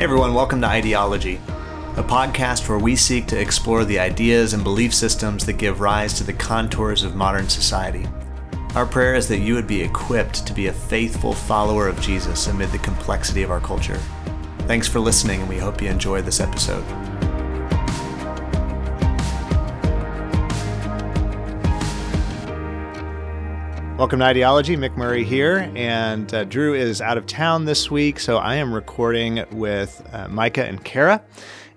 Hey everyone, welcome to Ideology, a podcast where we seek to explore the ideas and belief systems that give rise to the contours of modern society. Our prayer is that you would be equipped to be a faithful follower of Jesus amid the complexity of our culture. Thanks for listening, and we hope you enjoy this episode. Welcome to Ideology. Mick Murray here, and uh, Drew is out of town this week, so I am recording with uh, Micah and Kara,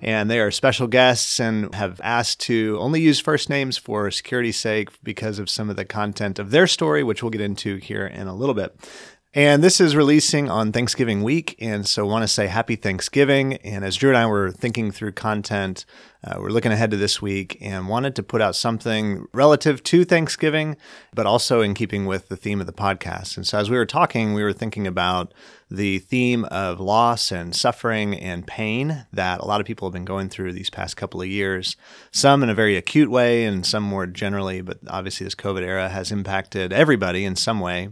and they are special guests and have asked to only use first names for security's sake because of some of the content of their story, which we'll get into here in a little bit. And this is releasing on Thanksgiving week. And so I want to say happy Thanksgiving. And as Drew and I were thinking through content, uh, we're looking ahead to this week and wanted to put out something relative to Thanksgiving, but also in keeping with the theme of the podcast. And so as we were talking, we were thinking about the theme of loss and suffering and pain that a lot of people have been going through these past couple of years, some in a very acute way and some more generally. But obviously, this COVID era has impacted everybody in some way.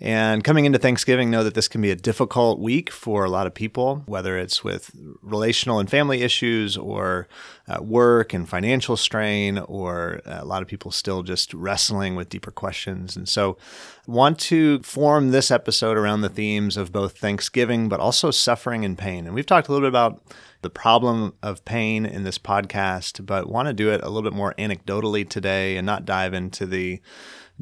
And coming into Thanksgiving, know that this can be a difficult week for a lot of people, whether it's with relational and family issues or uh, work and financial strain, or a lot of people still just wrestling with deeper questions. And so, want to form this episode around the themes of both Thanksgiving, but also suffering and pain. And we've talked a little bit about the problem of pain in this podcast, but want to do it a little bit more anecdotally today and not dive into the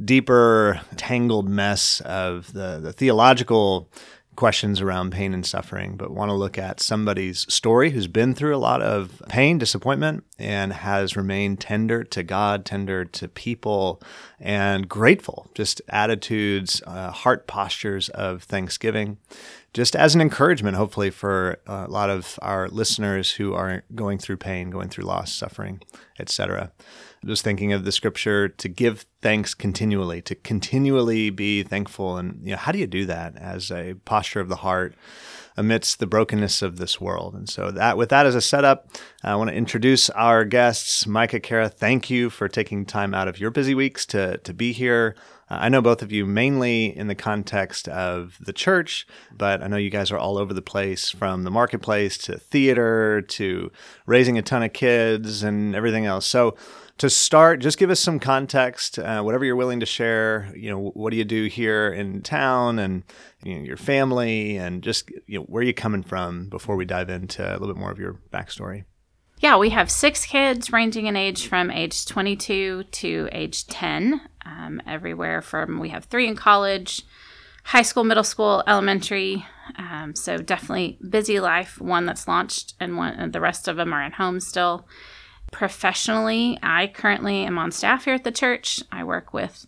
deeper, tangled mess of the, the theological questions around pain and suffering, but want to look at somebody's story who's been through a lot of pain, disappointment, and has remained tender to God, tender to people, and grateful. Just attitudes, uh, heart postures of thanksgiving. Just as an encouragement, hopefully, for a lot of our listeners who are going through pain, going through loss, suffering, etc. Was thinking of the scripture to give thanks continually, to continually be thankful. And you know, how do you do that as a posture of the heart amidst the brokenness of this world? And so that with that as a setup, I want to introduce our guests. Micah Kara, thank you for taking time out of your busy weeks to, to be here. I know both of you mainly in the context of the church, but I know you guys are all over the place from the marketplace to theater to raising a ton of kids and everything else. So to start, just give us some context, uh, whatever you're willing to share. You know, what do you do here in town, and you know, your family, and just you know, where are you coming from before we dive into a little bit more of your backstory. Yeah, we have six kids ranging in age from age 22 to age 10. Um, everywhere from we have three in college, high school, middle school, elementary. Um, so definitely busy life. One that's launched, and one and the rest of them are at home still. Professionally, I currently am on staff here at the church. I work with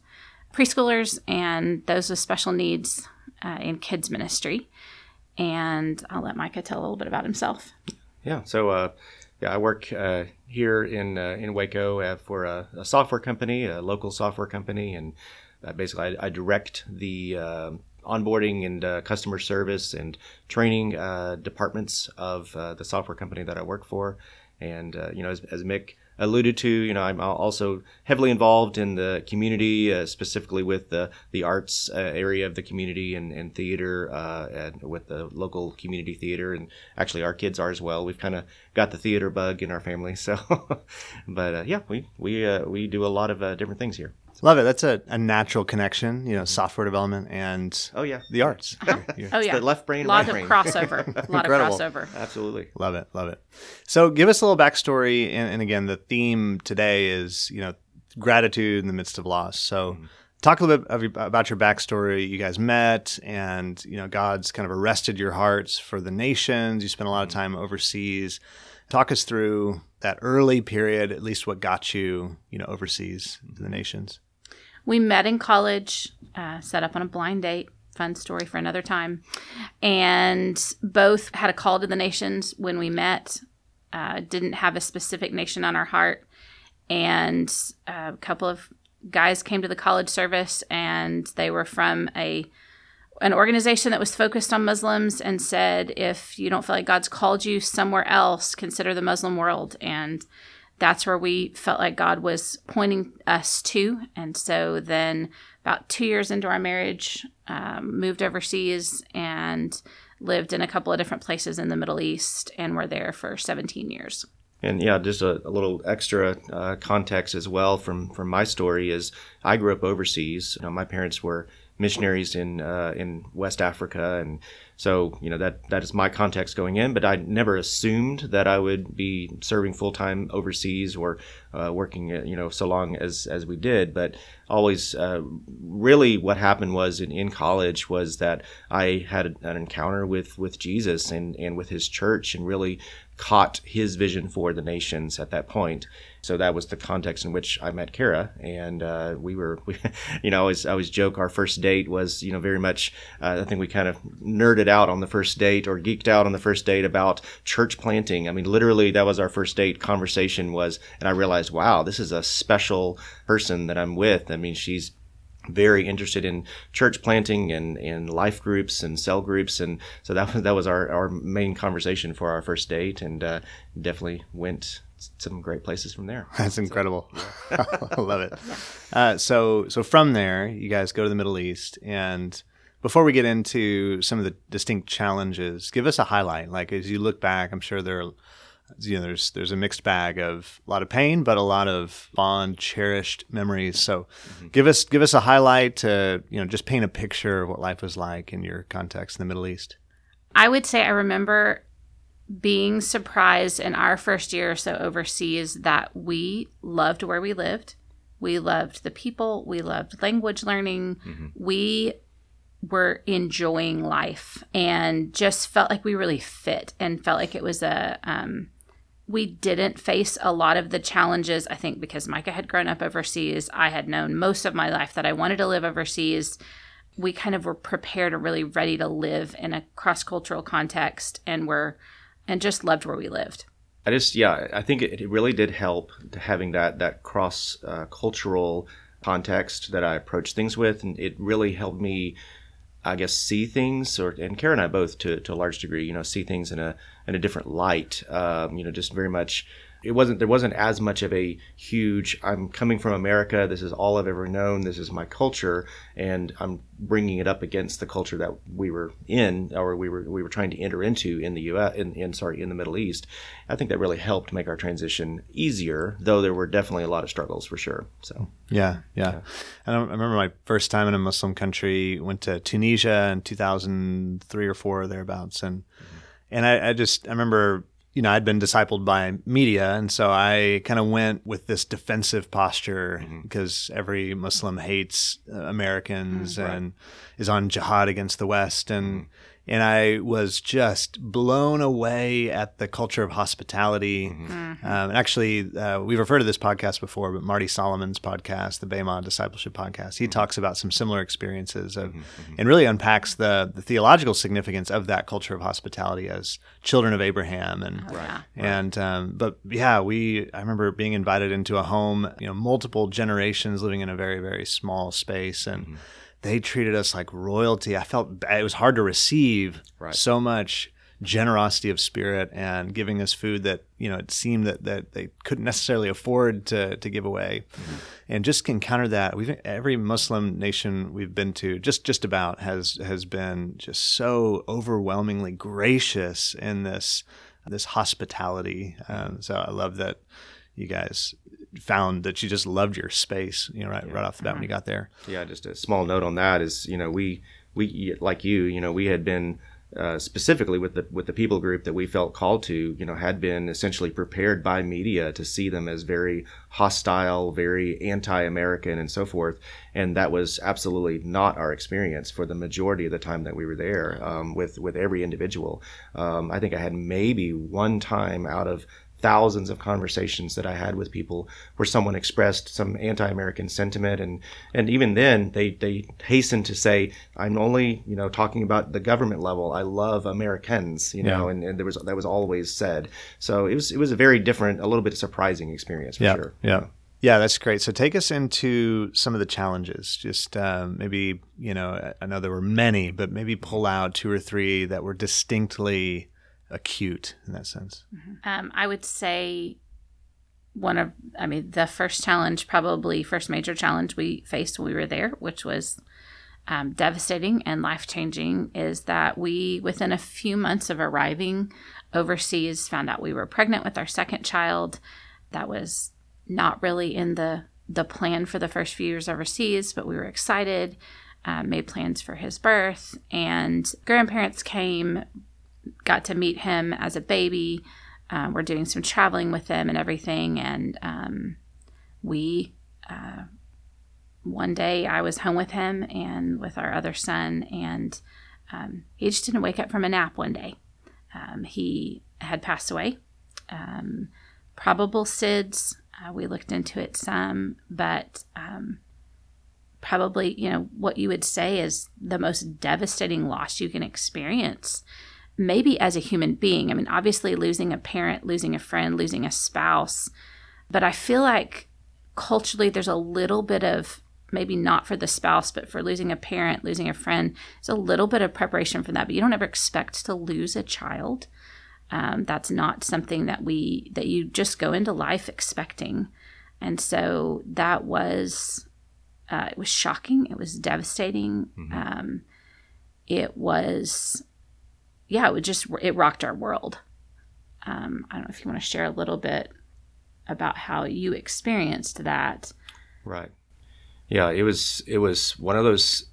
preschoolers and those with special needs uh, in kids ministry. And I'll let Micah tell a little bit about himself. Yeah, so uh, yeah, I work uh, here in uh, in Waco uh, for a, a, software company, a local software company, and uh, basically I, I, direct the onboarding and customer service and training departments of the software company that I work for. And uh, you know, as, as, Mick alluded to, you know, I'm also heavily involved in the community, uh, specifically with the the arts uh, area of the community and, and theater, uh, and with the local community theater, and actually our kids are as well. We've kind of got the theater bug in our family, so. but uh, yeah, we we uh, we do a lot of different things here. Love it. That's a, a natural connection, you know, software development and oh yeah, the arts. Uh-huh. oh yeah, the left brain, a lot right of brain. crossover. A lot of crossover. Absolutely. Love it. Love it. So give us a little backstory, and, and, again, the theme today is you know gratitude in the midst of loss. So. Mm-hmm. Talk a little bit about your backstory. You guys met, and you know God's kind of arrested your hearts for the nations. You spent a lot of mm-hmm. time overseas. Talk us through that early period, at least what got you, you know, overseas to the nations. We met in college, uh, set up on a blind date. Fun story for another time. And both had a call to the nations when we met. Uh, didn't have a specific nation on our heart. And a couple of guys came to the college service and they were from a an organization that was focused on Muslims and said, if you don't feel like God's called you somewhere else, consider the Muslim world. And that's where we felt like God was pointing us to. And so then, about two years into our marriage, um, moved overseas and lived in a couple of different places in the Middle East and were there for 17 years. And yeah, just a, a little extra uh, context as well from from my story is I grew up overseas. You know, my parents were missionaries in uh, in West Africa, and so you know that that is my context going in. But I never assumed that I would be serving full time overseas or uh, working uh, you know so long as as we did. But always, uh, really, what happened was in, in college was that I had an encounter with with Jesus and and with His church, and really caught his vision for the nations at that point. So that was the context in which I met Kara, and uh, we were, we, you know, I always, I always joke our first date was, you know, very much. Uh, I think we kind of nerded out on the first date or geeked out on the first date about church planting. I mean, literally, that was our first date conversation was, and I realized, wow, this is a special person that I'm with. I mean, she's very interested in church planting and, and life groups and cell groups and so that was that was our, our main conversation for our first date and uh, definitely went some great places from there. That's incredible. so, yeah. i love it. Uh, so so from there you guys go to the middle east. And before we get into some of the distinct challenges give us a highlight. Like as you look back i'm sure there are you know there's there's a mixed bag of a lot of pain but a lot of fond cherished memories. So mm-hmm. give us give us a highlight to you know just paint a picture of what life was like in your context in the middle east. I would say i remember being surprised in our first year or so overseas that we loved where we lived we loved the people we loved language learning mm-hmm. we were enjoying life and just felt like we really fit and felt like it was a um, we didn't face a lot of the challenges, I think, because Micah had grown up overseas. I had known most of my life that I wanted to live overseas. We kind of were prepared or really ready to live in a cross cultural context and were and just loved where we lived. I just yeah, I think it, really did help to having that that cross uh, cultural context that I approach things with, and it really helped me I guess see things, or and Kara and I both to, to a large degree, you know, see things in a in a different light. Um, you know, just very much. It wasn't there wasn't as much of a huge. I'm coming from America. This is all I've ever known. This is my culture, and I'm bringing it up against the culture that we were in, or we were we were trying to enter into in the U.S. in, in sorry in the Middle East. I think that really helped make our transition easier, though there were definitely a lot of struggles for sure. So yeah, yeah. yeah. And I remember my first time in a Muslim country. Went to Tunisia in 2003 or four thereabouts, and mm-hmm. and I, I just I remember you know, I'd been discipled by media, and so I kind of went with this defensive posture mm-hmm. because every Muslim hates uh, Americans mm, and is on jihad against the West, and mm-hmm and I was just blown away at the culture of hospitality. Mm-hmm. mm-hmm. Um, and actually, uh, we've referred to this podcast before, but Marty Solomon's podcast, the Bema Discipleship Podcast, he mm-hmm. talks about some similar experiences of, mm-hmm. mm-hmm. and really unpacks the, the theological significance of that culture of hospitality as children of Abraham. And oh, yeah. and um, but yeah, we I remember being invited into a home, you know, multiple generations living in a very very small space and mm-hmm they treated us like royalty. I felt it was hard to receive right. so much generosity of spirit and giving us food that you know it seemed that, that they couldn't necessarily afford to, to give away mm-hmm. and just encounter that we've every muslim nation we've been to just just about has has been just so overwhelmingly gracious in this this hospitality um, so i love that you guys found that you just loved your space, you know, right, yeah. right off the bat when you got there. Yeah, just a small note on that is, you know, we we like you, you know, we had been uh, specifically with the with the people group that we felt called to, you know, had been essentially prepared by media to see them as very hostile, very anti-American, and so forth. And that was absolutely not our experience for the majority of the time that we were there um, with with every individual. Um, I think I had maybe one time out of thousands of conversations that I had with people where someone expressed some anti-American sentiment, and and even then they they hastened to say, "I'm only you know talking about the government level. I love Americans, you know," yeah. and, and there was that was always said. So it was it was a very different, a little bit surprising experience for yeah. sure. Yeah. Yeah, that's great. So take us into some of the challenges. Just um, maybe, you know, I know there were many, but maybe pull out two or three that were distinctly acute in that sense? Mm-hmm. Um, I would say one of, I mean, the first challenge, probably first major challenge we faced when we were there, which was um, devastating and life changing is that we, within a few months of arriving overseas, found out we were pregnant with our second child. That was not really in the the plan for the first few years overseas, but we were excited. Uh, made plans for his birth, and grandparents came, got to meet him as a baby. Uh, we're doing some traveling with him and everything, and um, we uh, one day I was home with him and with our other son, and um, he just didn't wake up from a nap one day. Um, he had passed away. Um, probable SIDS. Uh, we looked into it some, but um, probably, you know, what you would say is the most devastating loss you can experience, maybe as a human being. I mean, obviously, losing a parent, losing a friend, losing a spouse, but I feel like culturally there's a little bit of maybe not for the spouse, but for losing a parent, losing a friend, it's a little bit of preparation for that. But you don't ever expect to lose a child. Um, that's not something that we that you just go into life expecting, and so that was uh, it was shocking. It was devastating. Mm-hmm. Um, it was, yeah, it just it rocked our world. Um, I don't know if you want to share a little bit about how you experienced that. Right yeah, it was it was one of those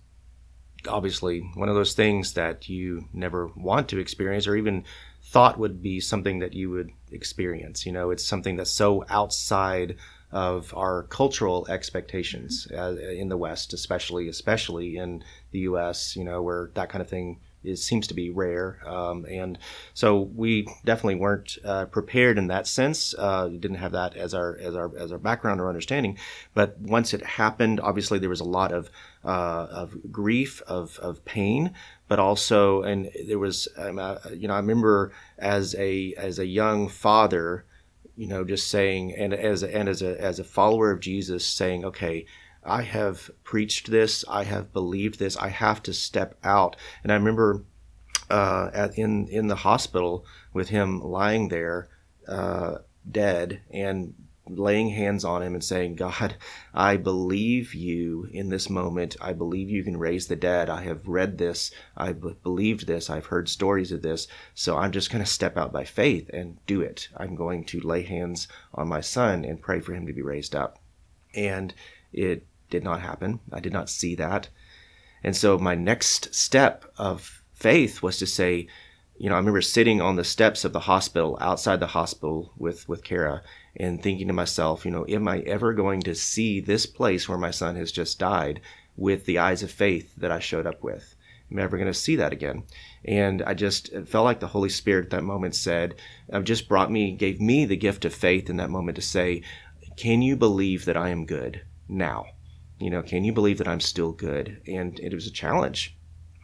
obviously one of those things that you never want to experience or even thought would be something that you would experience. You know, it's something that's so outside of our cultural expectations uh, in the West, especially especially in the U.S. You know, where that kind of thing is seems to be rare, um, and so we definitely weren't uh, prepared in that sense. Uh, didn't have that as our as our as our background or understanding. But once it happened, obviously there was a lot of uh, of grief, of of pain, but also and there was um, uh, you know I remember as a as a young father, you know, just saying and as and as a as a follower of Jesus, saying, okay I have preached this, I have believed this, I have to step out. And I remember uh, at, in in the hospital with him lying there, uh, dead, and laying hands on him and saying, God, I believe you in this moment. I believe you can raise the dead. I have read this. I've believed this. I've heard stories of this. So I'm just going to step out by faith and do it. I'm going to lay hands on my son and pray for him to be raised up. And it did not happen. I did not see that. And so my next step of faith was to say, you know, I remember sitting on the steps of the hospital, outside the hospital with, with Kara, and thinking to myself, you know, am I ever going to see this place where my son has just died with the eyes of faith that I showed up with? I'm I ever going to see that again? And I just felt like the Holy Spirit at that moment said, I've just brought me, gave me the gift of faith in that moment to say, Can you believe that I am good now? You know, can you believe that I'm still good? And it was a challenge.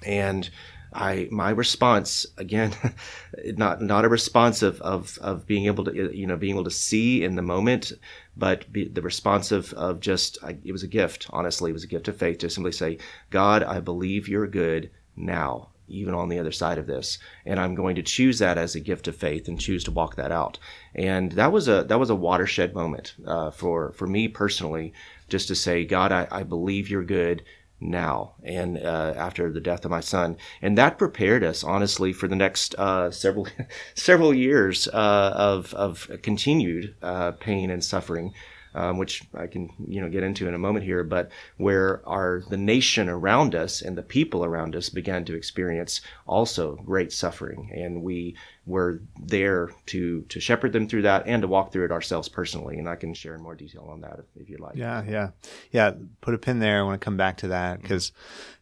And I, my response again, not not a response of, of, of being able to you know being able to see in the moment, but be, the response of, of just I, it was a gift. Honestly, it was a gift of faith to simply say, God, I believe you're good now, even on the other side of this, and I'm going to choose that as a gift of faith and choose to walk that out. And that was a that was a watershed moment uh, for for me personally just to say, God, I, I believe you're good now and uh, after the death of my son. And that prepared us honestly for the next uh, several several years uh, of of continued uh, pain and suffering um, which I can you know get into in a moment here, but where our the nation around us and the people around us began to experience also great suffering, and we were there to to shepherd them through that and to walk through it ourselves personally. And I can share in more detail on that if, if you'd like. Yeah, yeah, yeah. Put a pin there. I want to come back to that because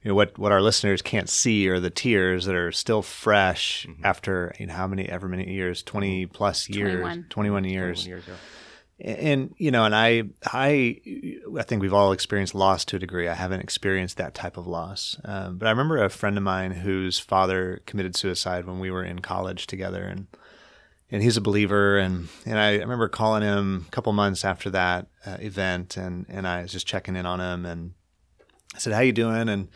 you know what what our listeners can't see are the tears that are still fresh mm-hmm. after you know how many ever many years, twenty plus years, 21, 21 years. 21 years yeah and you know and i i i think we've all experienced loss to a degree. I haven't experienced that type of loss. Um, but i remember a friend of mine whose father committed suicide when we were in college together and and he's a believer. And and i remember calling him a couple months after that uh, event and and i was just checking in on him and i said how you doing? And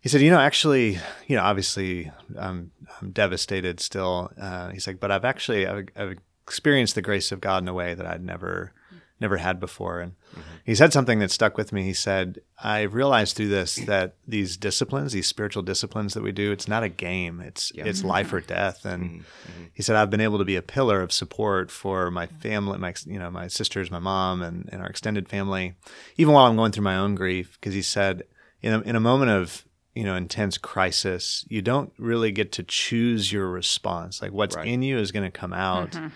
he said, you know, actually, you know, obviously, I'm, I'm devastated still. Uh, he's like, but I've actually, I've, I've experienced the grace of God in a way that I'd never never had before. And mm-hmm. he said something that stuck with me. He said, I realized through this that these disciplines, these spiritual disciplines that we do, it's not a game. It's yeah. it's life or death. And mm-hmm. mm-hmm. he said, I've been able to be a pillar of support for my family, my you know, my sisters, my mom, and, and our extended family, even while I'm going through my own grief. Because he said, in a, in a moment of you know intense crisis, you don't really get to choose your response. Like what's right. in you is going to come out. Mm-hmm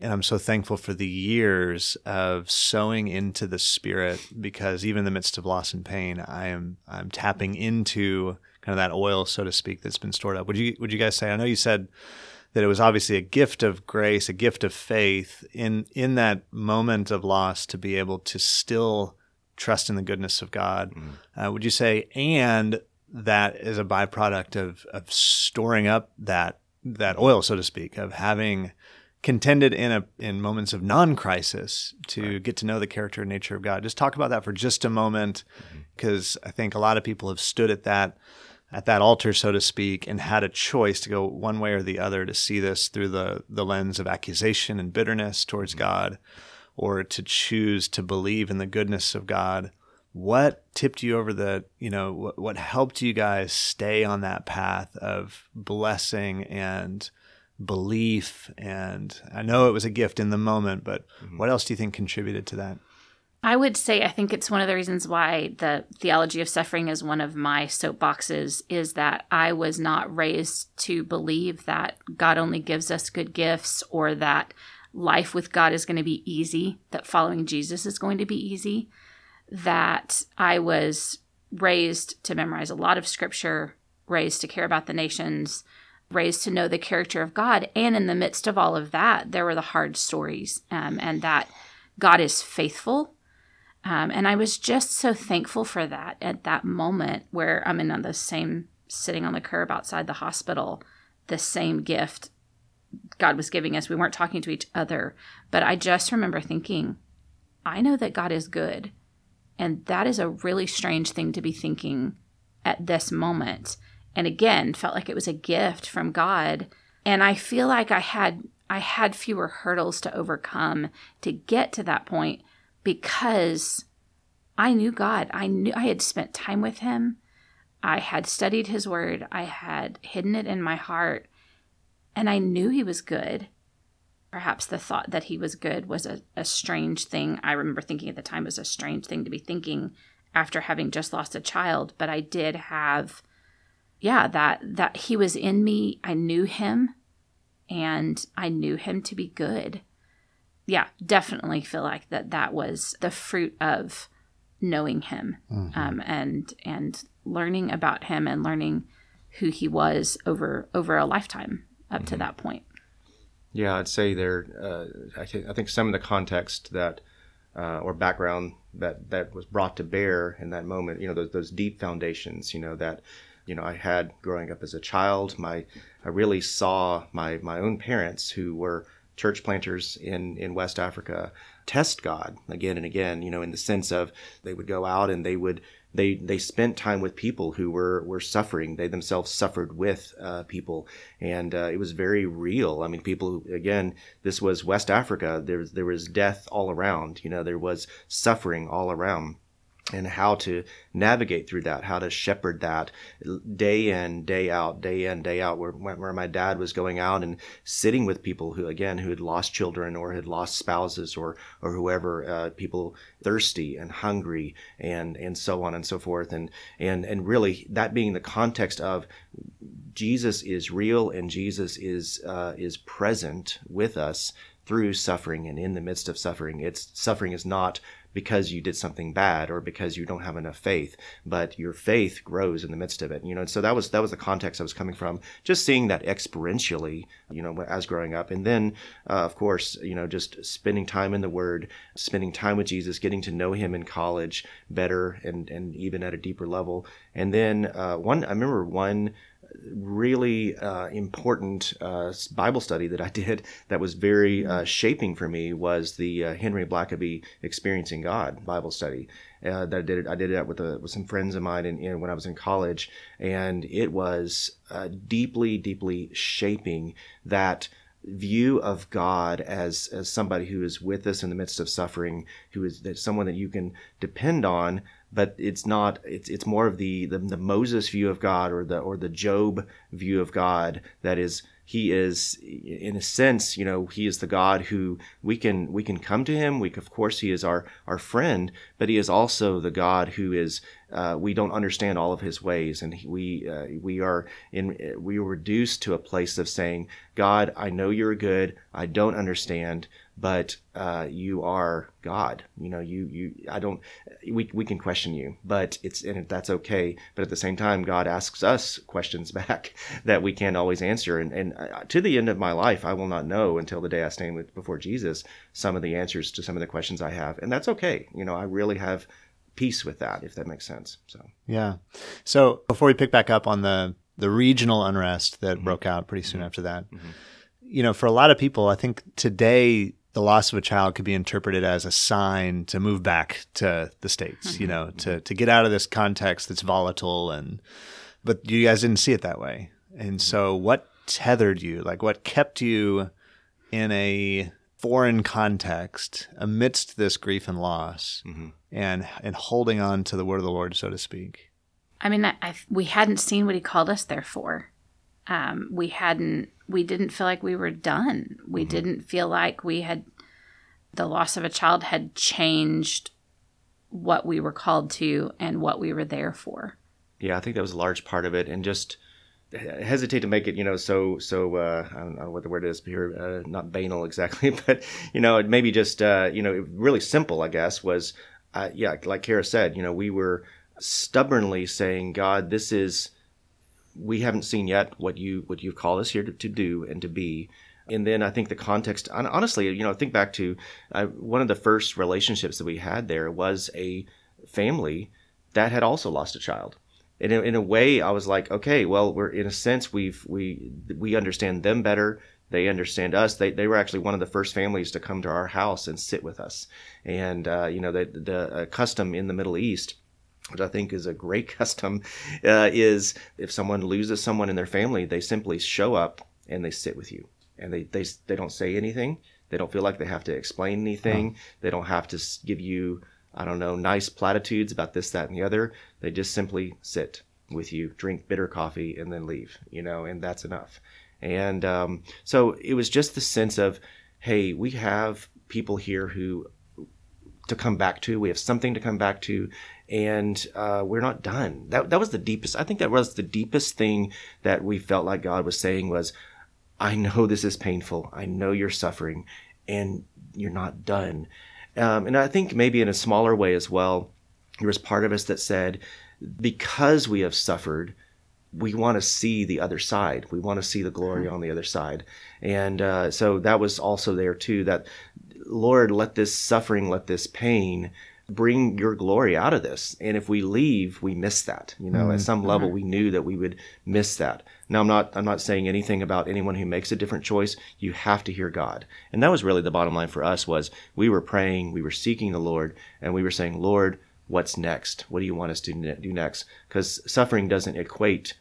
and I'm so thankful for the years of sowing into the spirit because even in the midst of loss and pain, I am I'm tapping into kind of that oil, so to speak, that's been stored up. Would you would you guys say? I know you said that it was obviously a gift of grace, a gift of faith in in that moment of loss to be able to still trust in the goodness of God. Mm-hmm. Uh, would you say and that is a byproduct of of storing up that that oil, so to speak, of having contended in a in moments of non-crisis to right. get to know the character and nature of God. Just talk about that for just a moment, because mm-hmm. I think a lot of people have stood at that at that altar, so to speak, and had a choice to go one way or the other to see this through the the lens of accusation and bitterness towards mm-hmm. God, or to choose to believe in the goodness of God. What tipped you over the, you know, what, what helped you guys stay on that path of blessing and belief and I know it was a gift in the moment, but mm-hmm. what else do you think contributed to that? I would say I think it's one of the reasons why the theology of suffering is one of my soapboxes is that I was not raised to believe that God only gives us good gifts or that life with God is going to be easy, that following Jesus is going to be easy, that I was raised to memorize a lot of scripture, raised to care about the nations, raised to know the character of God. And in the midst of all of that, there were the hard stories, um, and that God is faithful. Um, and I was just so thankful for that at that moment where I'm in the same, sitting on the curb outside the hospital, the same gift God was giving us. We weren't talking to each other, but I just remember thinking, I know that God is good. And that is a really strange thing to be thinking at this moment and again felt like it was a gift from God. And I feel like I had I had fewer hurdles to overcome to get to that point because I knew God. I knew I had spent time with him. I had studied his word. I had hidden it in my heart. And I knew he was good. Perhaps the thought that he was good was a, a strange thing. I remember thinking at the time was a strange thing to be thinking after having just lost a child. But I did have yeah, that that he was in me. I knew him and I knew him to be good. Yeah, definitely feel like that that was the fruit of knowing him mm-hmm. um, and and learning about him and learning who he was over over a lifetime up mm-hmm. to that point. Yeah, I'd say there. Uh, I think I think some of the context that uh, or background that that was brought to bear in that moment, you know, those, those deep foundations, you know, that you know I had growing up as a child. My I really saw my my own parents who were church planters in in West Africa test God again and again. You know, in the sense of they would go out and they would they they spent time with people who were were suffering. They themselves suffered with uh, people, and uh, it was very real. I mean, people again. This was West Africa. There there was death all around. You know, there was suffering all around and how to navigate through that, how to shepherd that day in, day out, day in, day out, where, where my dad was going out and sitting with people who, again, who had lost children or had lost spouses or, or whoever, uh, people thirsty and hungry and, and so on and so forth. And, and, and really that being the context of Jesus is real and Jesus is, uh, is present with us through suffering and in the midst of suffering. It's suffering is not because you did something bad or because you don't have enough faith, but your faith grows in the midst of it. You know, and so that was that was the context I was coming from. Just seeing that experientially, you know, as growing up, and then uh, of course, you know, just spending time in the Word, spending time with Jesus, getting to know Him in college better, and and even at a deeper level. And then uh, one, I remember one really uh, important uh, Bible study that I did that was very uh, shaping for me was the uh, Henry Blackaby Experiencing God Bible study. Uh, that I did it. I did it with, a, with some friends of mine in, in, when I was in college, and it was uh, deeply, deeply shaping that view of God as as somebody who is with us in the midst of suffering, who is that someone that you can depend on. But it's not. It's it's more of the, the the Moses view of God or the or the Job view of God that is he is in a sense you know he is the god who we can we can come to him. We of course he is our our friend but he is also the god who is uh, we don't understand all of his ways. And we uh, we are in we are reduced to a place of saying god i know you're good. I don't understand but uh, you are God. You know, you you I don't we we can question you, but it's and that's okay. But at the same time, God asks us questions back that we can't always answer. And and uh, to the end of my life, I will not know until the day I stand with, before Jesus some of the answers to some of the questions I have, and that's okay. You know, I really have peace with that, if that makes sense. So yeah. So before we pick back up on the the regional unrest that mm-hmm. broke out pretty soon mm-hmm. after that. Mm-hmm. You know, for a lot of people, I think today the loss of a child could be interpreted as a sign to move back to the states mm-hmm. you know to to get out of this context that's volatile and but you guys didn't see it that way. And so what tethered you? Like what kept you in a foreign context amidst this grief and loss mm-hmm. and and holding on to the word of the lord so to speak? I mean I, I, we hadn't seen what he called us there for. Um, we hadn't we didn't feel like we were done. We mm-hmm. didn't feel like we had the loss of a child had changed what we were called to and what we were there for. Yeah i think that was a large part of it. And just hesitate to make it you know so so uh, i don't know what the word is here uh, not banal exactly but you know it maybe just uh, you know really simple i guess was uh, yeah like kara said you know we were stubbornly saying god this is we haven't seen yet what you what you've called us here to, to do and to be. And then I think the context, honestly, you know, think back to uh, one of the first relationships that we had there was a family that had also lost a child. And in, in a way, I was like, okay, well, we're in a sense we've we we understand them better. They understand us. They, they were actually one of the first families to come to our house and sit with us. And uh, you know, the the uh, custom in the Middle East which I think is a great custom, uh, is if someone loses someone in their family, they simply show up and they sit with you, and they they they don't say anything. They don't feel like they have to explain anything. They don't have to give you I don't know nice platitudes about this, that, and the other. They just simply sit with you, drink bitter coffee, and then leave. You know, and that's enough. And um, so it was just the sense of, hey, we have people here who to come back to. We have something to come back to, and uh, we're not done. That that was the deepest. I think that was the deepest thing that we felt like God was saying was, I know this is painful. I know you're suffering, and you're not done. Um, and I think maybe in a smaller way as well, there was part of us that said, because we have suffered, we want to see the other side. We want to see the glory mm-hmm. on the other side. And uh, so that was also there too. That Lord, let this suffering, let this pain bring your glory out of this. And if we leave, we miss that. You know, mm-hmm. at some level, we knew that we would miss that. Now, I'm not, I'm not saying anything about anyone who makes a different choice. You have to hear God. And that was really the bottom line for us was we were praying, we were seeking the Lord, and we were saying, Lord, what's next? What do you want us to do next? Because suffering doesn't equate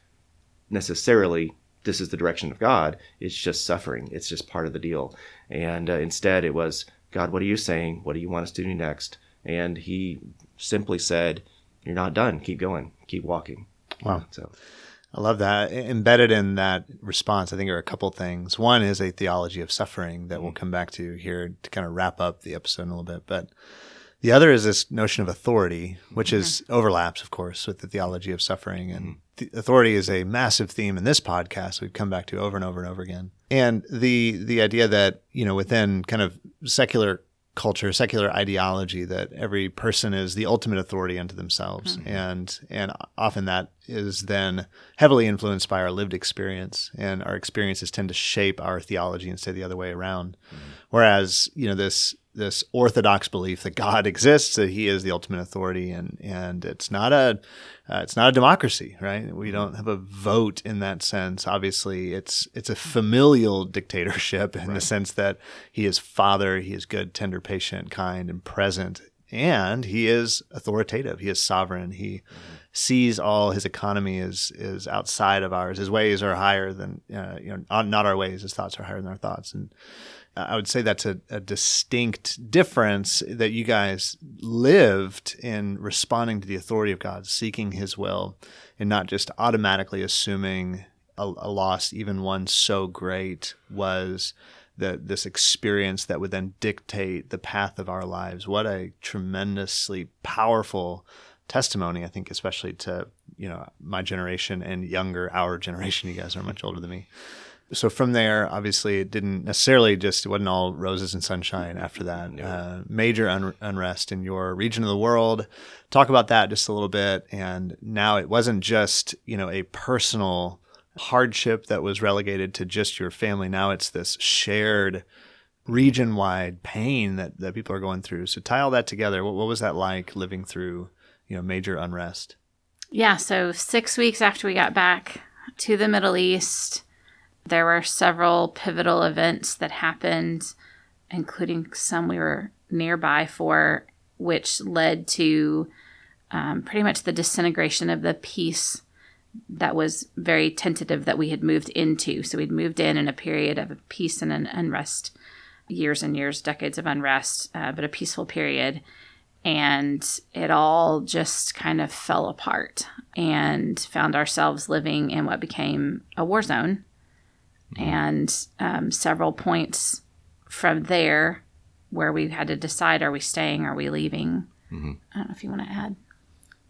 necessarily this is the direction of God. It's just suffering. It's just part of the deal. And uh, instead, it was, God, what are you saying? What do you want us to do next? And he simply said, You're not done. Keep going. Keep walking. Wow. So I love that. Embedded in that response, I think there are a couple things. One is a theology of suffering that we'll come back to here to kind of wrap up the episode in a little bit. But the other is this notion of authority, which mm-hmm. is overlaps, of course, with the theology of suffering. And mm-hmm. authority is a massive theme in this podcast. We've come back to over and over and over again. And the the idea that you know within kind of secular culture, secular ideology that every person is the ultimate authority unto themselves, mm-hmm. and and often that is then heavily influenced by our lived experience, and our experiences tend to shape our theology instead of the other way around. Mm-hmm. Whereas you know this this orthodox belief that God exists, that He is the ultimate authority, and and it's not a uh, it's not a democracy, right? We don't have a vote in that sense. Obviously, it's it's a familial dictatorship in right. the sense that He is Father, He is good, tender, patient, kind, and present, and He is authoritative. He is sovereign. He sees all his economy is is outside of ours. His ways are higher than uh, you know, not our ways. His thoughts are higher than our thoughts, and I would say that's a, a, distinct difference that you guys lived in responding to the authority of God, seeking His will, and not just automatically assuming a, a loss, even one so great, was the, this experience that would then dictate the path of our lives. What a tremendously powerful testimony, I think, especially to you know my generation and younger, our generation. You guys are much older than me so from there, obviously, it didn't necessarily just it wasn't all roses and sunshine. After that, no. uh, major un- unrest in your region of the world. Talk about that just a little bit. And now it wasn't just you know a personal hardship that was relegated to just your family. Now it's this shared region-wide pain that that people are going through. So tie all that together. What, what was that like living through you know major unrest? Yeah. So six weeks after we got back to the Middle East there were several pivotal events that happened, including some we were nearby for, which led to um, pretty much the disintegration of the peace that was very tentative that we had moved into. So we'd moved in in a period of peace and an unrest, years and years, decades of unrest, uh, but a peaceful period. And it all just kind of fell apart and found ourselves living in what became a war zone and um, several points from there where we had to decide are we staying, are we leaving? Mm-hmm. I don't know if you want to add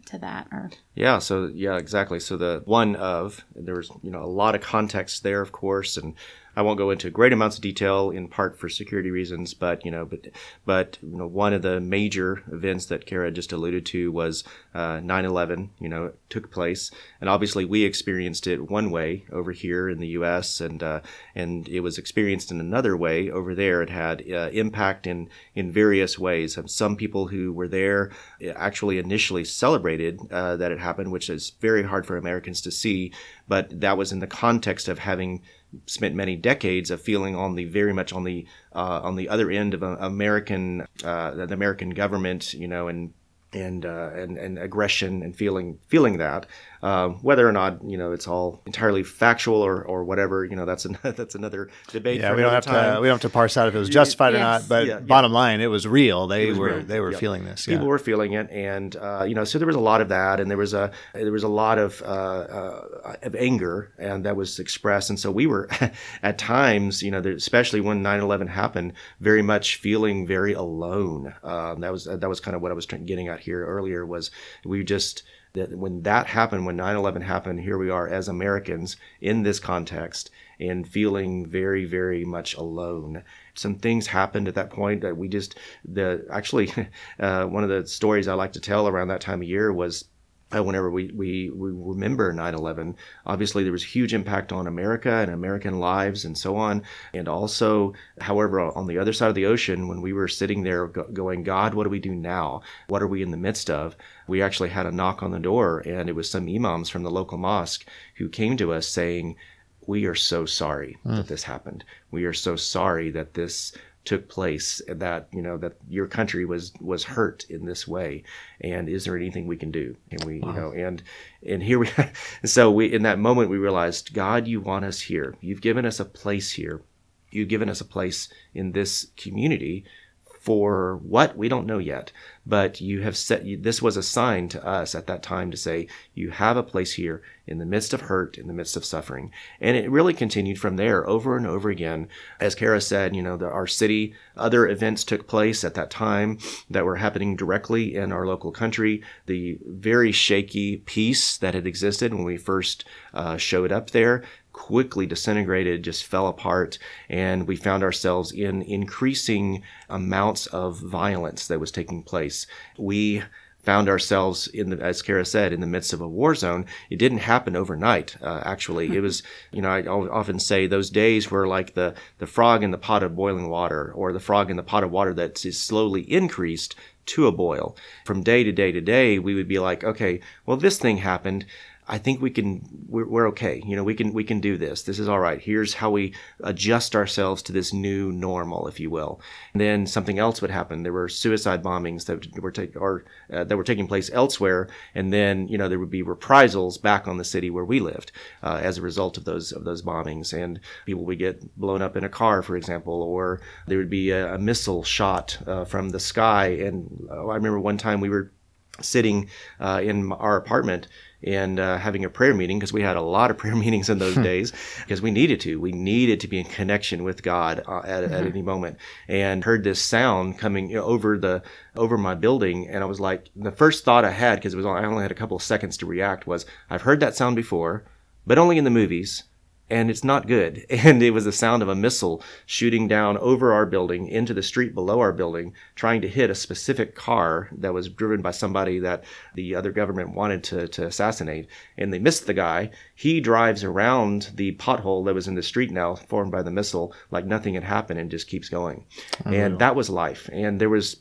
to that or yeah so yeah exactly so the one of there was you know a lot of context there of course and I won't go into great amounts of detail in part for security reasons, but you know, but but you know, one of the major events that Kara just alluded to was uh, 9/11. You know, it took place, and obviously we experienced it one way over here in the U.S. and uh, and it was experienced in another way over there. It had uh, impact in in various ways. Some people who were there actually initially celebrated uh, that it happened, which is very hard for Americans to see. But that was in the context of having spent many decades of feeling on the very much on the uh, on the other end of American uh, the American government, you know, and and uh, and and aggression and feeling feeling that uh, whether or not you know it's all entirely factual or, or whatever you know that's an, that's another debate. Yeah, we don't have time. to we don't have to parse out if it was justified yes. or not. But yeah, bottom yeah. line, it was real. They was were real. they were yeah. feeling this. People were feeling it, and uh, you know, so there was a lot of that, and there was a there was a lot of uh, uh, of anger, and that was expressed, and so we were at times, you know, especially when 9/11 happened, very much feeling very alone. Um, that was that was kind of what I was getting at here earlier was we just that when that happened, when 9 11 happened, here we are as Americans in this context and feeling very, very much alone. Some things happened at that point that we just, the actually, uh, one of the stories I like to tell around that time of year was uh, whenever we, we, we remember 9-11 obviously there was huge impact on america and american lives and so on. And also however on the other side of the ocean when we were sitting there go- going god what do we do now? What are we in the midst of? we actually had a knock on the door and it was some imams from the local mosque who came to us saying we are so sorry mm. that this happened. We are so sorry that this took place that you know that your country was was hurt in this way. And is there anything we can do? And we wow. you know and and here we so we in that moment we realized god you want us here. You've given us a place here. You've given us a place in this community for what? We don't know yet. But you have set this was a sign to us at that time to say you have a place here in the midst of hurt in the midst of suffering. And it really continued from there over and over again. As kara said you know the, our city other events took place at that time that were happening directly in our local country. The very shaky peace that had existed when we first uh, showed up there quickly disintegrated, just fell apart, and we found ourselves in increasing amounts of violence that was taking place. We found ourselves in the, as Kara said, in the midst of a war zone. It didn't happen overnight. Uh, actually, it was, you know, I often say those days were like the the frog in the pot of boiling water, or the frog in the pot of water that is slowly increased to a boil. From day to day to day, we would be like, okay, well, this thing happened I think we can we're, we're okay. You know, we can we can do this. This is all right. Here's how we adjust ourselves to this new normal, if you will. And then something else would happen. There were suicide bombings that were take, or uh, that were taking place elsewhere, and then you know there would be reprisals back on the city where we lived uh, as a result of those of those bombings, and people would get blown up in a car, for example, or there would be a, a missile shot uh, from the sky. And uh, I remember one time we were sitting uh, in our apartment and uh, having a prayer meeting because we had a lot of prayer meetings in those days because we needed to. We needed to be in connection with God uh, at, mm-hmm. at any moment, and heard this sound coming you know, over the over my building, and I was like, the first thought I had because it was I only had a couple of seconds to react was I've heard that sound before, but only in the movies and it's not good. And it was the sound of a missile shooting down over our building into the street below our building, trying to hit a specific car that was driven by somebody that the other government wanted to, to assassinate. And they missed the guy. He drives around the pothole that was in the street now, formed by the missile, like nothing had happened and just keeps going. And that was life. And there was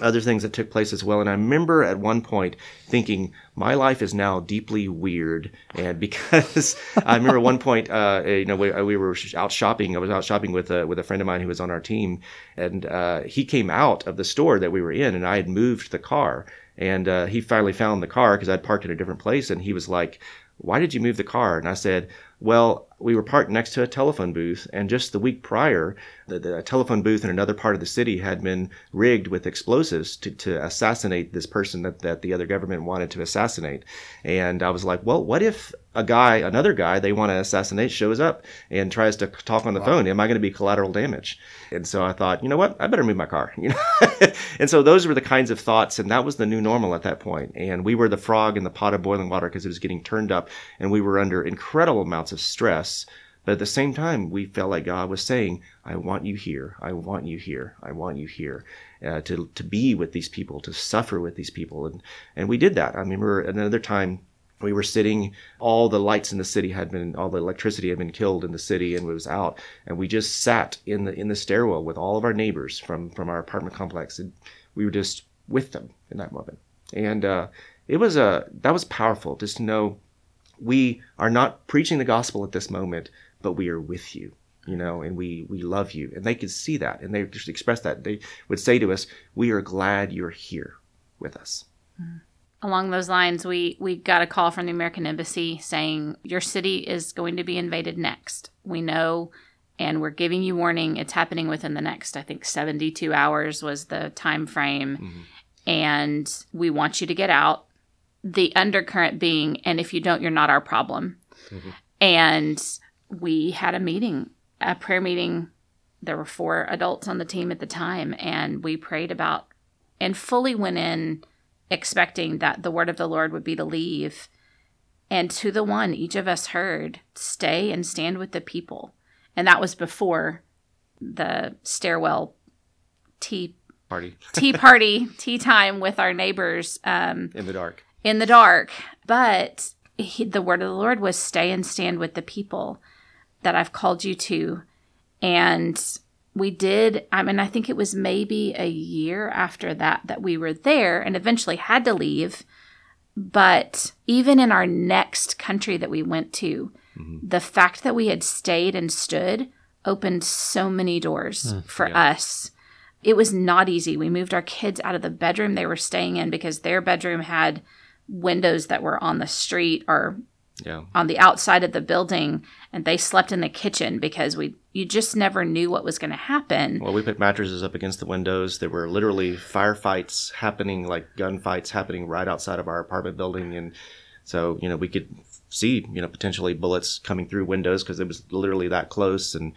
other things that took place as well. And I remember at one point thinking, my life is now deeply weird. And because I remember one point, uh, you know, we, we, were out shopping. I was out shopping with a, with a friend of mine who was on our team. And uh, he came out of the store that we were in, and I had moved the car. And uh, he finally found the car because I'd parked in a different place. And he was like, why did you move the car? And I said, well, we were parked next to a telephone booth, and just the week prior, the, the telephone booth in another part of the city had been rigged with explosives to, to assassinate this person that, that the other government wanted to assassinate. And I was like, well, what if a guy, another guy they want to assassinate, shows up and tries to talk on the wow. phone? Am I going to be collateral damage? And so I thought, you know what, I better move my car. You know, and so those were the kinds of thoughts, and that was the new normal at that point. And we were the frog in the pot of boiling water because it was getting turned up, and we were under incredible amounts of stress but at the same time, we felt like God was saying, I want you here. I want you here. I want you here uh, to, to be with these people, to suffer with these people. And, and we did that. I remember another time we were sitting, all the lights in the city had been, all the electricity had been killed in the city and it was out. And we just sat in the, in the stairwell with all of our neighbors from, from our apartment complex. And we were just with them in that moment. And, uh, it was a, that was powerful just to know we are not preaching the gospel at this moment, but we are with you you know and we we love you. And they could see that and they just express that. They would say to us we are glad you're here with us. Mm. along those lines we we got a call from the american embassy saying your city is going to be invaded next. We know and we're giving you warning. It's happening within the next i think 72 hours was the time frame mm-hmm. and we want you to get out the undercurrent being and if you don't you're not our problem mm-hmm. and we had a meeting, a prayer meeting. There were four adults on the team at the time, and we prayed about and fully went in expecting that the word of the Lord would be to leave. And to the one, each of us heard, stay and stand with the people. And that was before the stairwell tea party, tea party, tea time with our neighbors. Um, in the dark. In the dark. But he, the word of the Lord was stay and stand with the people that I've called you to. And we did, I mean, I think it was maybe a year after that that we were there and eventually had to leave. But even in our next country that we went to, mm-hmm. the fact that we had stayed and stood opened so many doors mm, for yeah. us. It was not easy. We moved our kids out of the bedroom they were staying in because their bedroom had windows that were on the street or yeah. on the outside of the building and they slept in the kitchen because we you just never knew what was going to happen. Well, we put mattresses up against the windows. There were literally firefights happening, like gunfights happening right outside of our apartment building, and so you know we could see you know potentially bullets coming through windows because it was literally that close, and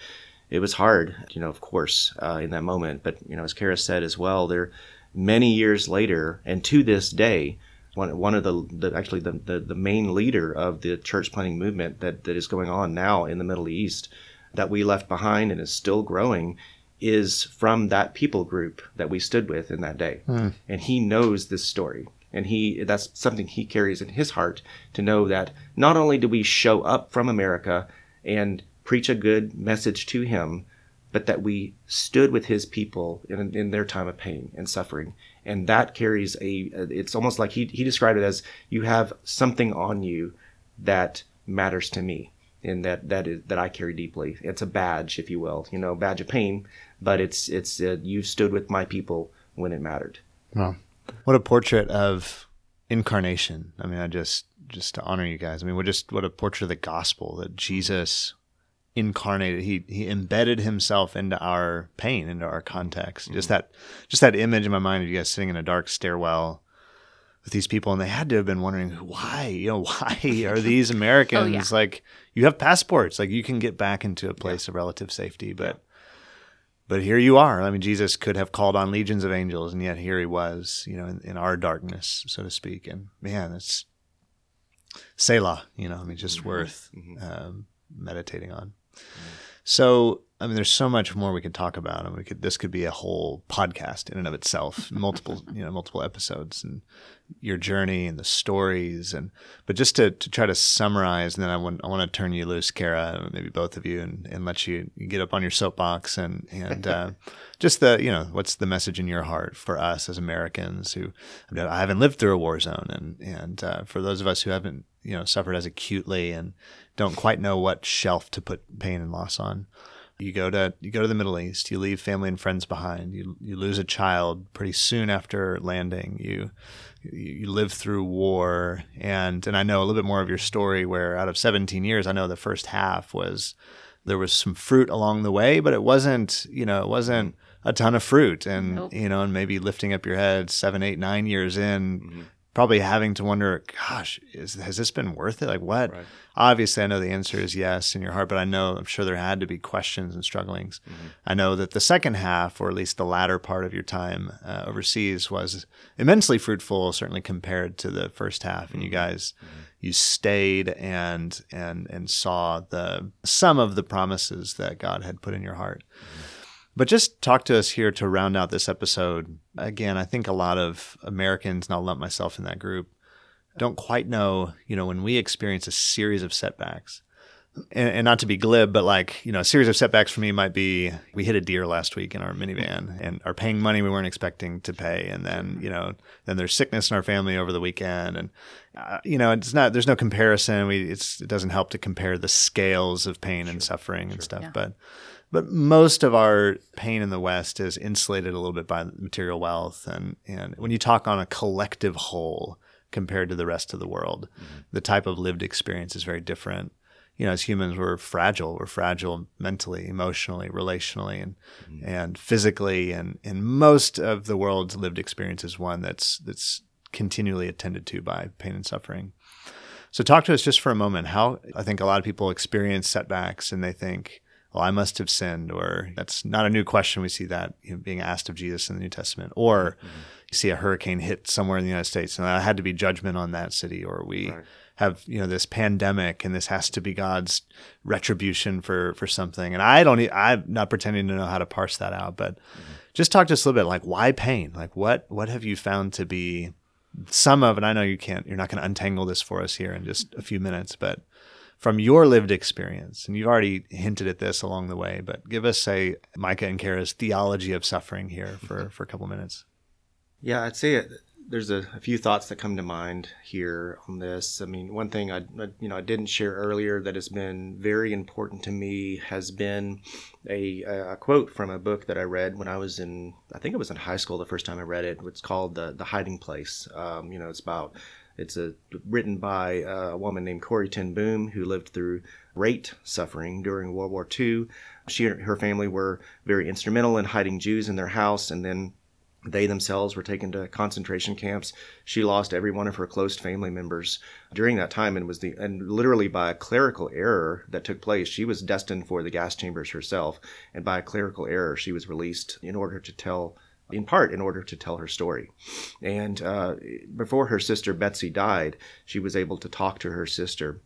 it was hard, you know, of course, uh, in that moment. But you know, as Kara said as well, there many years later, and to this day one, one of the, the actually the, the, the, main leader of the church planting movement that, that is going on now in the Middle East that we left behind and is still growing is from that people group that we stood with in that day. Mm. And he knows this story. And he that's something he carries in his heart to know that not only do we show up from America and preach a good message to him, but that we stood with his people in, in their time of pain and suffering and that carries a it's almost like he, he described it as you have something on you that matters to me and that that is that I carry deeply. It's a badge, if you will, you know, badge of pain, but it's it's uh, you stood with my people when it mattered. Wow, what a portrait of incarnation. I mean, I just just to honor you guys. I mean, what just what a portrait of the gospel that Jesus incarnated. He he embedded himself into our pain, into our context. Just mm-hmm. that just that image in my mind of you guys sitting in a dark stairwell with these people and they had to have been wondering why? You know why are these americans oh, yeah. like you have passports. Like you can get back into a place of relative safety. But but here you are. I mean jesus could have called on legions of angels and yet here he was you know in, in our darkness so to speak. And man it's selah you know i mean just mm-hmm. worth mm-hmm. um, meditating on so I mean, there's so much more we could talk about, and we could. This could be a whole podcast in and of itself, multiple, you know, multiple episodes, and your journey and the stories, and but just to, to try to summarize, and then I want I want to turn you loose, Kara, maybe both of you, and, and let you get up on your soapbox, and and uh, just the you know what's the message in your heart for us as Americans who I haven't lived through a war zone, and and uh, for those of us who haven't you know suffered as acutely and don't quite know what shelf to put pain and loss on you go to you go to the Middle East. You leave family and friends behind. You you lose a child pretty soon after landing. You you live through war, and and I know a little bit more of your story. Where out of 17 years, I know the first half was there was some fruit along the way, but it wasn't you know it wasn't a ton of fruit, and Nope. you know and maybe lifting up your head seven, eight, nine years in. Mm-hmm. Probably having to wonder, gosh, is, has this been worth it? Like, what? Right. Obviously, I know the answer is yes in your heart, but I know I'm sure there had to be questions and strugglings. Mm-hmm. I know that the second half, or at least the latter part of your time uh, overseas, was immensely fruitful, certainly compared to the first half. And you mm-hmm. guys, mm-hmm. you stayed and and and saw the some of the promises that God had put in your heart. But just talk to us here to round out this episode. Again, I think a lot of Americans, and I'll lump myself in that group, don't quite know, you know, when we experience a series of setbacks, and, and not to be glib, but like, you know, a series of setbacks for me might be we hit a deer last week in our minivan and are paying money we weren't expecting to pay. And then, you know, then there's sickness in our family over the weekend. And, uh, you know, it's not, there's no comparison. We, it's, it doesn't help to compare the scales of pain and suffering and stuff. Yeah. But, but most of our pain in the West is insulated a little bit by material wealth. And, and when you talk on a collective whole compared to the rest of the world, mm-hmm. the type of lived experience is very different. You know, as humans, we're fragile. We're fragile mentally, emotionally, relationally, and mm-hmm. and physically. And and most of the world's lived experience is one that's that's continually attended to by pain and suffering. So, talk to us just for a moment. How I think a lot of people experience setbacks and they think, "Well, I must have sinned," or that's not a new question. We see that you know, being asked of Jesus in the New Testament, or you see a hurricane hit somewhere in the United States, and that had to be judgment on that city, or we Right. have you know this pandemic, and this has to be God's retribution for for something. And I don't, I'm not pretending to know how to parse that out, but mm-hmm. just talk to us a little bit, like why pain? Like what what have you found to be some of, and I know you can't, you're not going to untangle this for us here in just a few minutes, but from your lived experience, and you've already hinted at this along the way, but give us, say, Micah and Kara's theology of suffering here for, for a couple minutes. Yeah, I'd say it, there's a, a few thoughts that come to mind here on this. I mean, one thing I, I- you know I didn't share earlier that has been very important to me has been a, a quote from a book that I read when I was in I think it was in high school the first time I read it. It's called the the Hiding Place. Um, you know, it's about it's a written by uh, a woman named Corrie Ten Boom who lived through rate suffering during World War II. She and her family were very instrumental in hiding Jews in their house, and then they themselves were taken to concentration camps. She lost every one of her close family members during that time, and was the and literally by a clerical error that took place, she was destined for the gas chambers herself, and by a clerical error, she was released in order to tell. In part, in order to tell her story. And uh, before her sister Betsy died, she was able to talk to her sister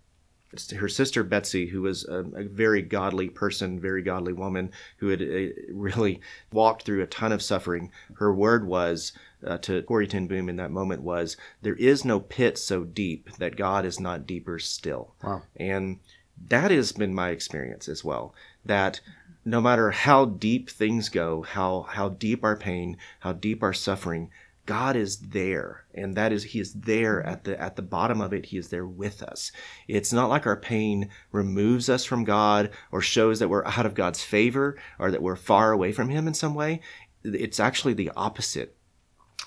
her sister Betsy, who was a, a very godly person, very godly woman, who had uh, really walked through a ton of suffering. Her word was uh, to Corrie Ten Boom in that moment was, "There is no pit so deep that God is not deeper still." Wow. And that has been my experience as well. That no matter how deep things go, how how deep our pain, how deep our suffering, God is there, and that is He is there at the at the bottom of it. He is there with us. It's not like our pain removes us from God or shows that we're out of God's favor or that we're far away from Him in some way. It's actually the opposite.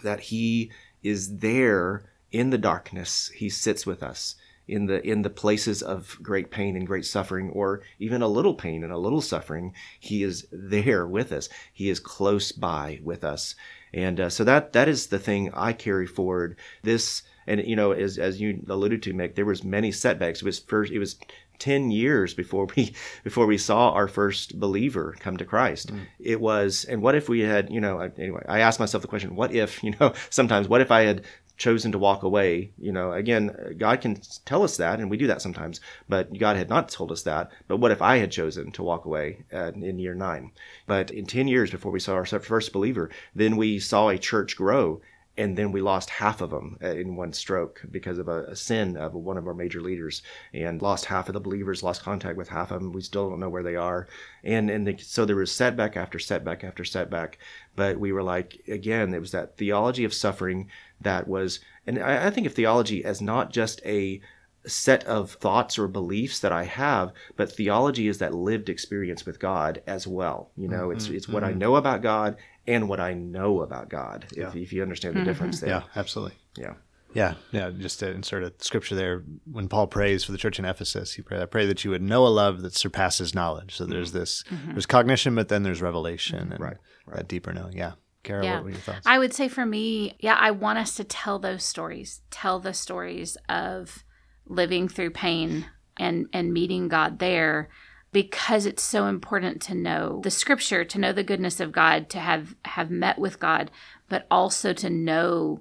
That He is there in the darkness. He sits with us in the in the places of great pain and great suffering or even a little pain and a little suffering he is there with us he is close by with us and uh, so that that is the thing I carry forward. This and you know as as you alluded to, Mick, there was many setbacks. It was first it was 10 years before we before we saw our first believer come to Christ. Mm. It was and what if we had, you know, anyway, I asked myself the question, what if, you know, sometimes what if I had chosen to walk away. You know, again, God can tell us that, and we do that sometimes, but God had not told us that. But what if I had chosen to walk away uh, in year nine? But in 10 years before we saw our first believer, then we saw a church grow and then we lost half of them uh, in one stroke because of a, a, sin of one of our major leaders and lost half of the believers lost contact with half of them we still don't know where they are and and the, so there was setback after setback after setback but we were like again it was that theology of suffering that was and I, I think of theology as not just a set of thoughts or beliefs that I have, but theology is that lived experience with God as well. You know, mm-hmm, it's it's what mm-hmm. I know about God and what I know about God. Yeah. If, if you understand the mm-hmm. difference there. Yeah, absolutely. Yeah. Yeah, yeah. Just to insert a scripture there, when Paul prays for the church in Ephesus, he pray, I pray that you would know a love that surpasses knowledge. So there's mm-hmm. this, mm-hmm. there's cognition, but then there's revelation and right, right. that deeper knowing. Yeah. Kara, yeah. what were your thoughts? I would say for me, yeah, I want us to tell those stories, tell the stories of living through pain and and meeting God there because it's so important to know the scripture, to know the goodness of God, to have have met with God, but also to know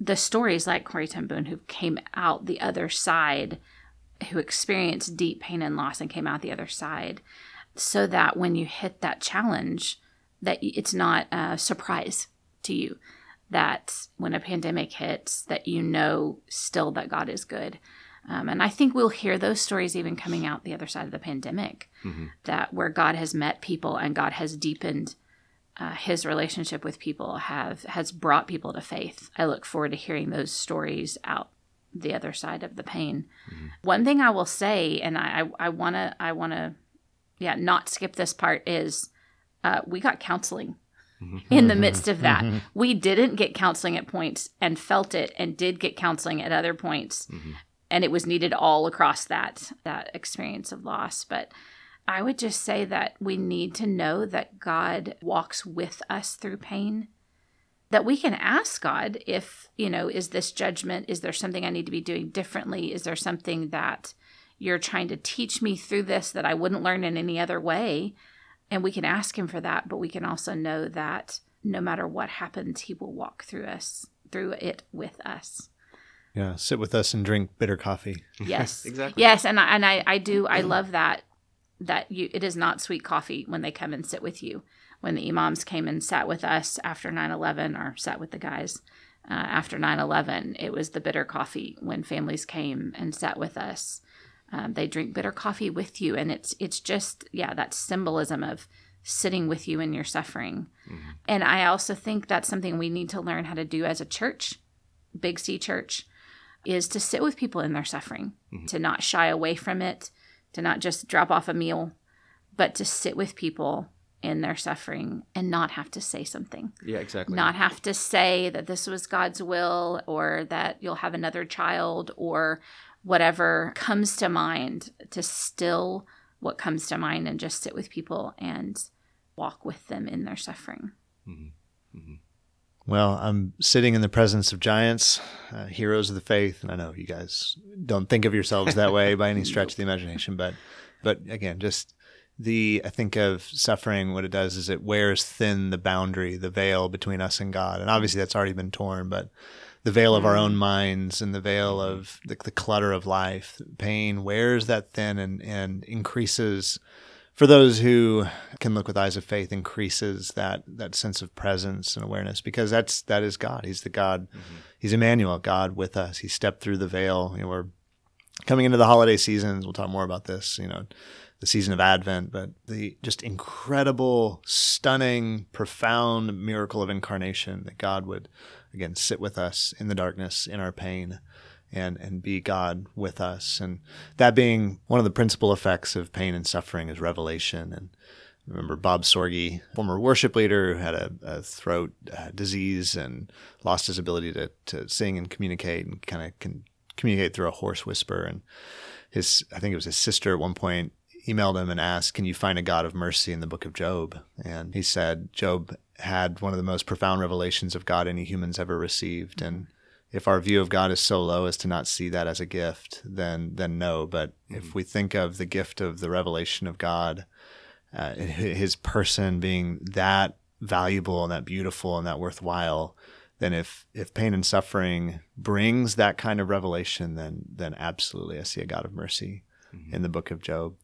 the stories like Corrie ten Boom who came out the other side, who experienced deep pain and loss and came out the other side, so that when you hit that challenge, that it's not a surprise to you that when a pandemic hits that you know still that God is good um, and I think we'll hear those stories even coming out the other side of the pandemic, mm-hmm. that where God has met people and God has deepened uh, His relationship with people, have has brought people to faith. I look forward to hearing those stories out the other side of the pain. Mm-hmm. One thing I will say, and I I want to I want to yeah not skip this part is uh, we got counseling mm-hmm. in the midst of that. Mm-hmm. We didn't get counseling at points and felt it and did get counseling at other points. Mm-hmm and it was needed all across that that experience of loss but i would just say that we need to know that god walks with us through pain that we can ask god if you know is this judgment is there something i need to be doing differently is there something that you're trying to teach me through this that i wouldn't learn in any other way and we can ask him for that but we can also know that no matter what happens he will walk through us through it with us yeah, sit with us and drink bitter coffee. Yes, exactly. Yes, and I, and I, I do I love that that you it is not sweet coffee when they come and sit with you. When the imams came and sat with us after 9/11 or sat with the guys uh, after 9/11, it was the bitter coffee when families came and sat with us. Um, they drink bitter coffee with you, and it's it's just yeah that symbolism of sitting with you in your suffering. Mm-hmm. And I also think that's something we need to learn how to do as a church, Big C Church is to sit with people in their suffering, mm-hmm. to not shy away from it, to not just drop off a meal, but to sit with people in their suffering and not have to say something. Yeah, exactly. Not have to say that this was God's will or that you'll have another child or whatever comes to mind, to still what comes to mind and just sit with people and walk with them in their suffering. Mm-hmm. Mm-hmm. Well, I'm sitting in the presence of giants, uh, heroes of the faith, and I know you guys don't think of yourselves that way by any stretch of the imagination, but but again, just the I think of suffering. What it does is it wears thin the boundary, the veil between us and God, and obviously that's already been torn, but the veil of our own mm. minds and the veil of the, the clutter of life, pain wears that thin and and increases for those who can look with eyes of faith increases that that sense of presence and awareness because that's that is God. He's the God. Mm-hmm. He's Emmanuel, God with us. He stepped through the veil. You know, we're coming into the holiday seasons. We'll talk more about this. You know, the season of Advent, but the just incredible, stunning, profound miracle of incarnation that God would, again, sit with us in the darkness, in our pain, and, and be God with us. And that being one of the principal effects of pain and suffering is revelation. And I remember Bob Sorge, former worship leader who had a, a throat uh, disease and lost his ability to, to sing and communicate and kind of can communicate through a hoarse whisper. And his, I think it was his sister at one point emailed him and asked, Can you find a God of mercy in the book of Job? And he said, Job had one of the most profound revelations of God any humans ever received. And if our view of God is so low as to not see that as a gift, then then no. But mm-hmm. if we think of the gift of the revelation of God, uh, His person being that valuable and that beautiful and that worthwhile, then if if pain and suffering brings that kind of revelation, then then absolutely I see a God of mercy mm-hmm. in the book of Job.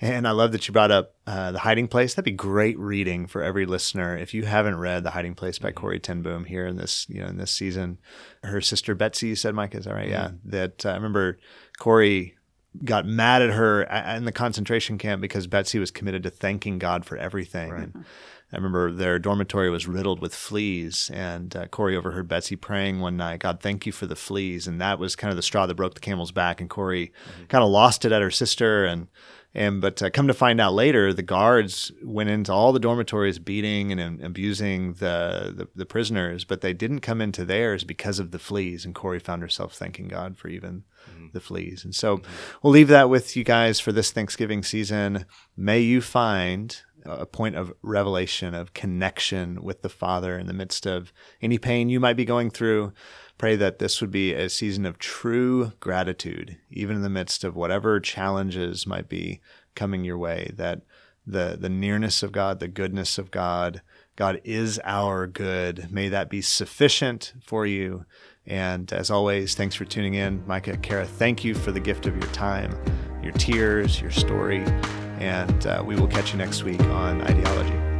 And I love that you brought up uh, The Hiding Place. That'd be great reading for every listener. If you haven't read The Hiding Place by mm-hmm. Corrie ten Boom here in this, you know, in this season, her sister Betsy, you said, Mike, is that right? Mm-hmm. Yeah. That uh, I remember Corrie got mad at her in the concentration camp because Betsy was committed to thanking God for everything. Right. And I remember their dormitory was riddled with fleas, and uh, Corrie overheard Betsy praying one night, God, thank you for the fleas. And that was kind of the straw that broke the camel's back. And Corrie mm-hmm. kind of lost it at her sister. And and but uh, come to find out later, the guards went into all the dormitories, beating and, abusing the, the, the prisoners, but they didn't come into theirs because of the fleas. And Corrie found herself thanking God for even mm-hmm. the fleas. And so mm-hmm. we'll leave that with you guys for this Thanksgiving season. May you find a point of revelation, of connection with the Father in the midst of any pain you might be going through Pray that this would be a season of true gratitude, even in the midst of whatever challenges might be coming your way, that the, the nearness of God, the goodness of God, God is our good. May that be sufficient for you. And as always, thanks for tuning in. Micah, Kara, thank you for the gift of your time, your tears, your story. And uh, we will catch you next week on Ideology.